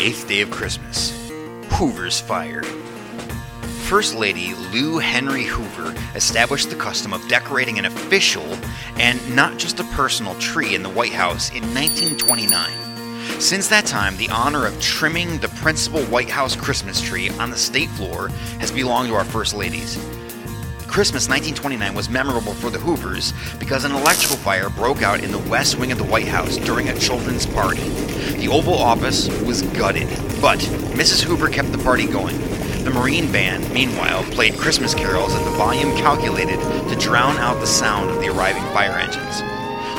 eighth day of Christmas. Hoover's Fire. First Lady Lou Henry Hoover established the custom of decorating an official and not just a personal tree in the White House in 1929. Since that time, the honor of trimming the principal White House Christmas tree on the state floor has belonged to our First Ladies. Christmas 1929 was memorable for the Hoovers because an electrical fire broke out in the west wing of the White House during a children's party. The Oval Office was gutted, but Mrs. Hoover kept the party going. The Marine Band, meanwhile, played Christmas carols at the volume calculated to drown out the sound of the arriving fire engines.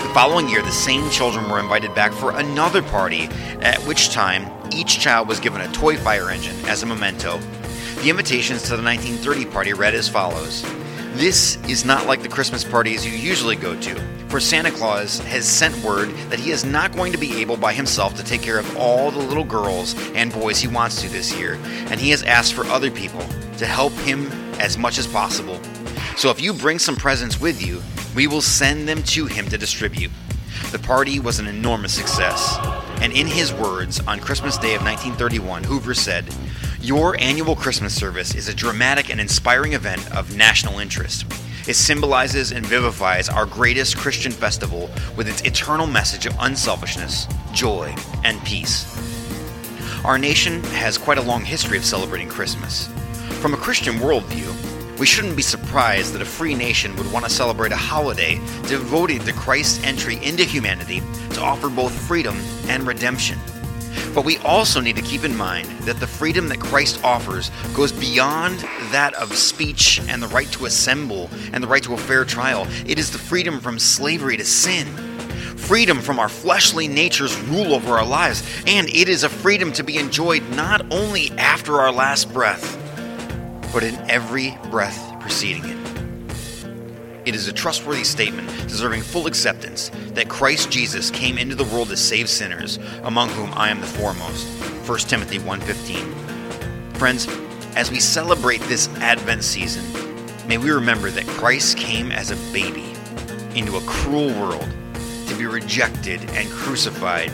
The following year, the same children were invited back for another party, at which time each child was given a toy fire engine as a memento. The invitations to the 1930 party read as follows This is not like the Christmas parties you usually go to, for Santa Claus has sent word that he is not going to be able by himself to take care of all the little girls and boys he wants to this year, and he has asked for other people to help him as much as possible. So if you bring some presents with you, we will send them to him to distribute. The party was an enormous success, and in his words, on Christmas Day of 1931, Hoover said, Your annual Christmas service is a dramatic and inspiring event of national interest. It symbolizes and vivifies our greatest Christian festival with its eternal message of unselfishness, joy, and peace. Our nation has quite a long history of celebrating Christmas. From a Christian worldview, we shouldn't be surprised that a free nation would want to celebrate a holiday devoted to Christ's entry into humanity to offer both freedom and redemption. But we also need to keep in mind that the freedom that Christ offers goes beyond that of speech and the right to assemble and the right to a fair trial. It is the freedom from slavery to sin, freedom from our fleshly nature's rule over our lives, and it is a freedom to be enjoyed not only after our last breath, but in every breath preceding it. It is a trustworthy statement deserving full acceptance that Christ Jesus came into the world to save sinners, among whom I am the foremost. 1 Timothy 1:15. Friends, as we celebrate this Advent season, may we remember that Christ came as a baby into a cruel world to be rejected and crucified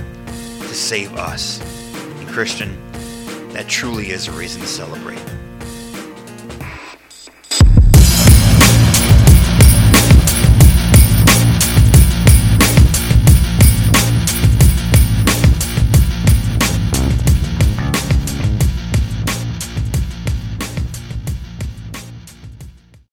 to save us. And Christian, that truly is a reason to celebrate.